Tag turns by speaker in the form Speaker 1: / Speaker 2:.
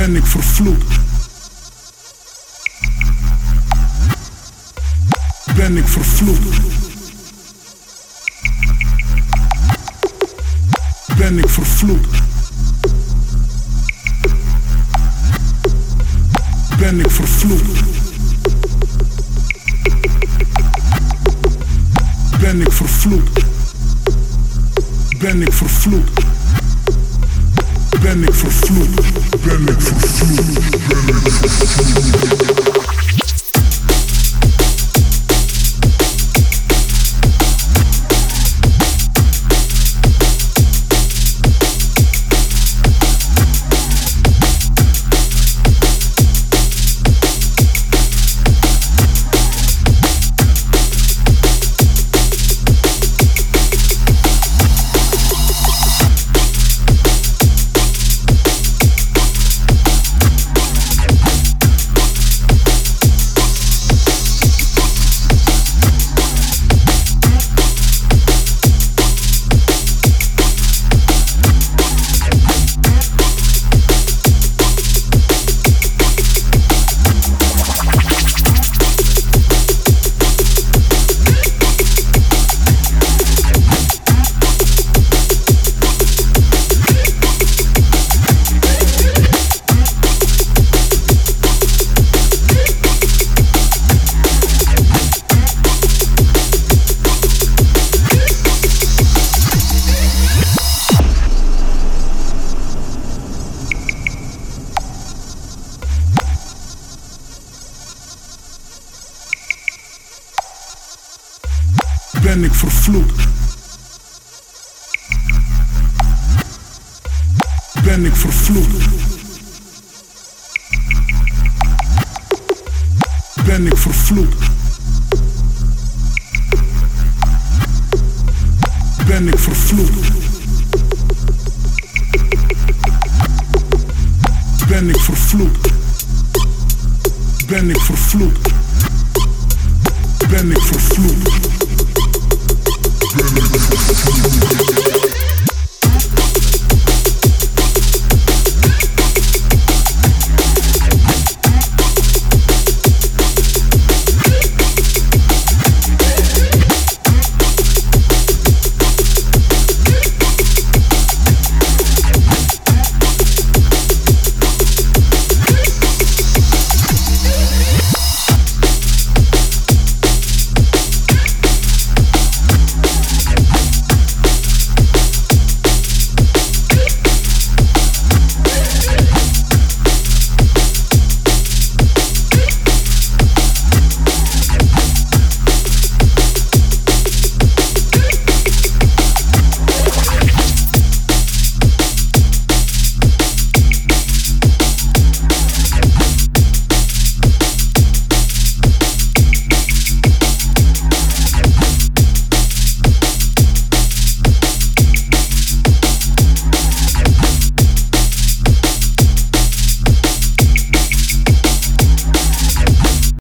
Speaker 1: Ben ik vervloekt? Ben ik vervloekt? Ben ik vervloekt? Ben ik vervloekt? Ben ik vervloekt? Ben ik vervloekt? Ben ik vervloekt? Ben ik vervloekt? Ben ik vervloekt? Ben ik vervloekt? Ben ik vervloekt? Ben ik vervloekt? Ben ik vervloekt? Ben ik vervloekt? Ben ik vervloekt? Give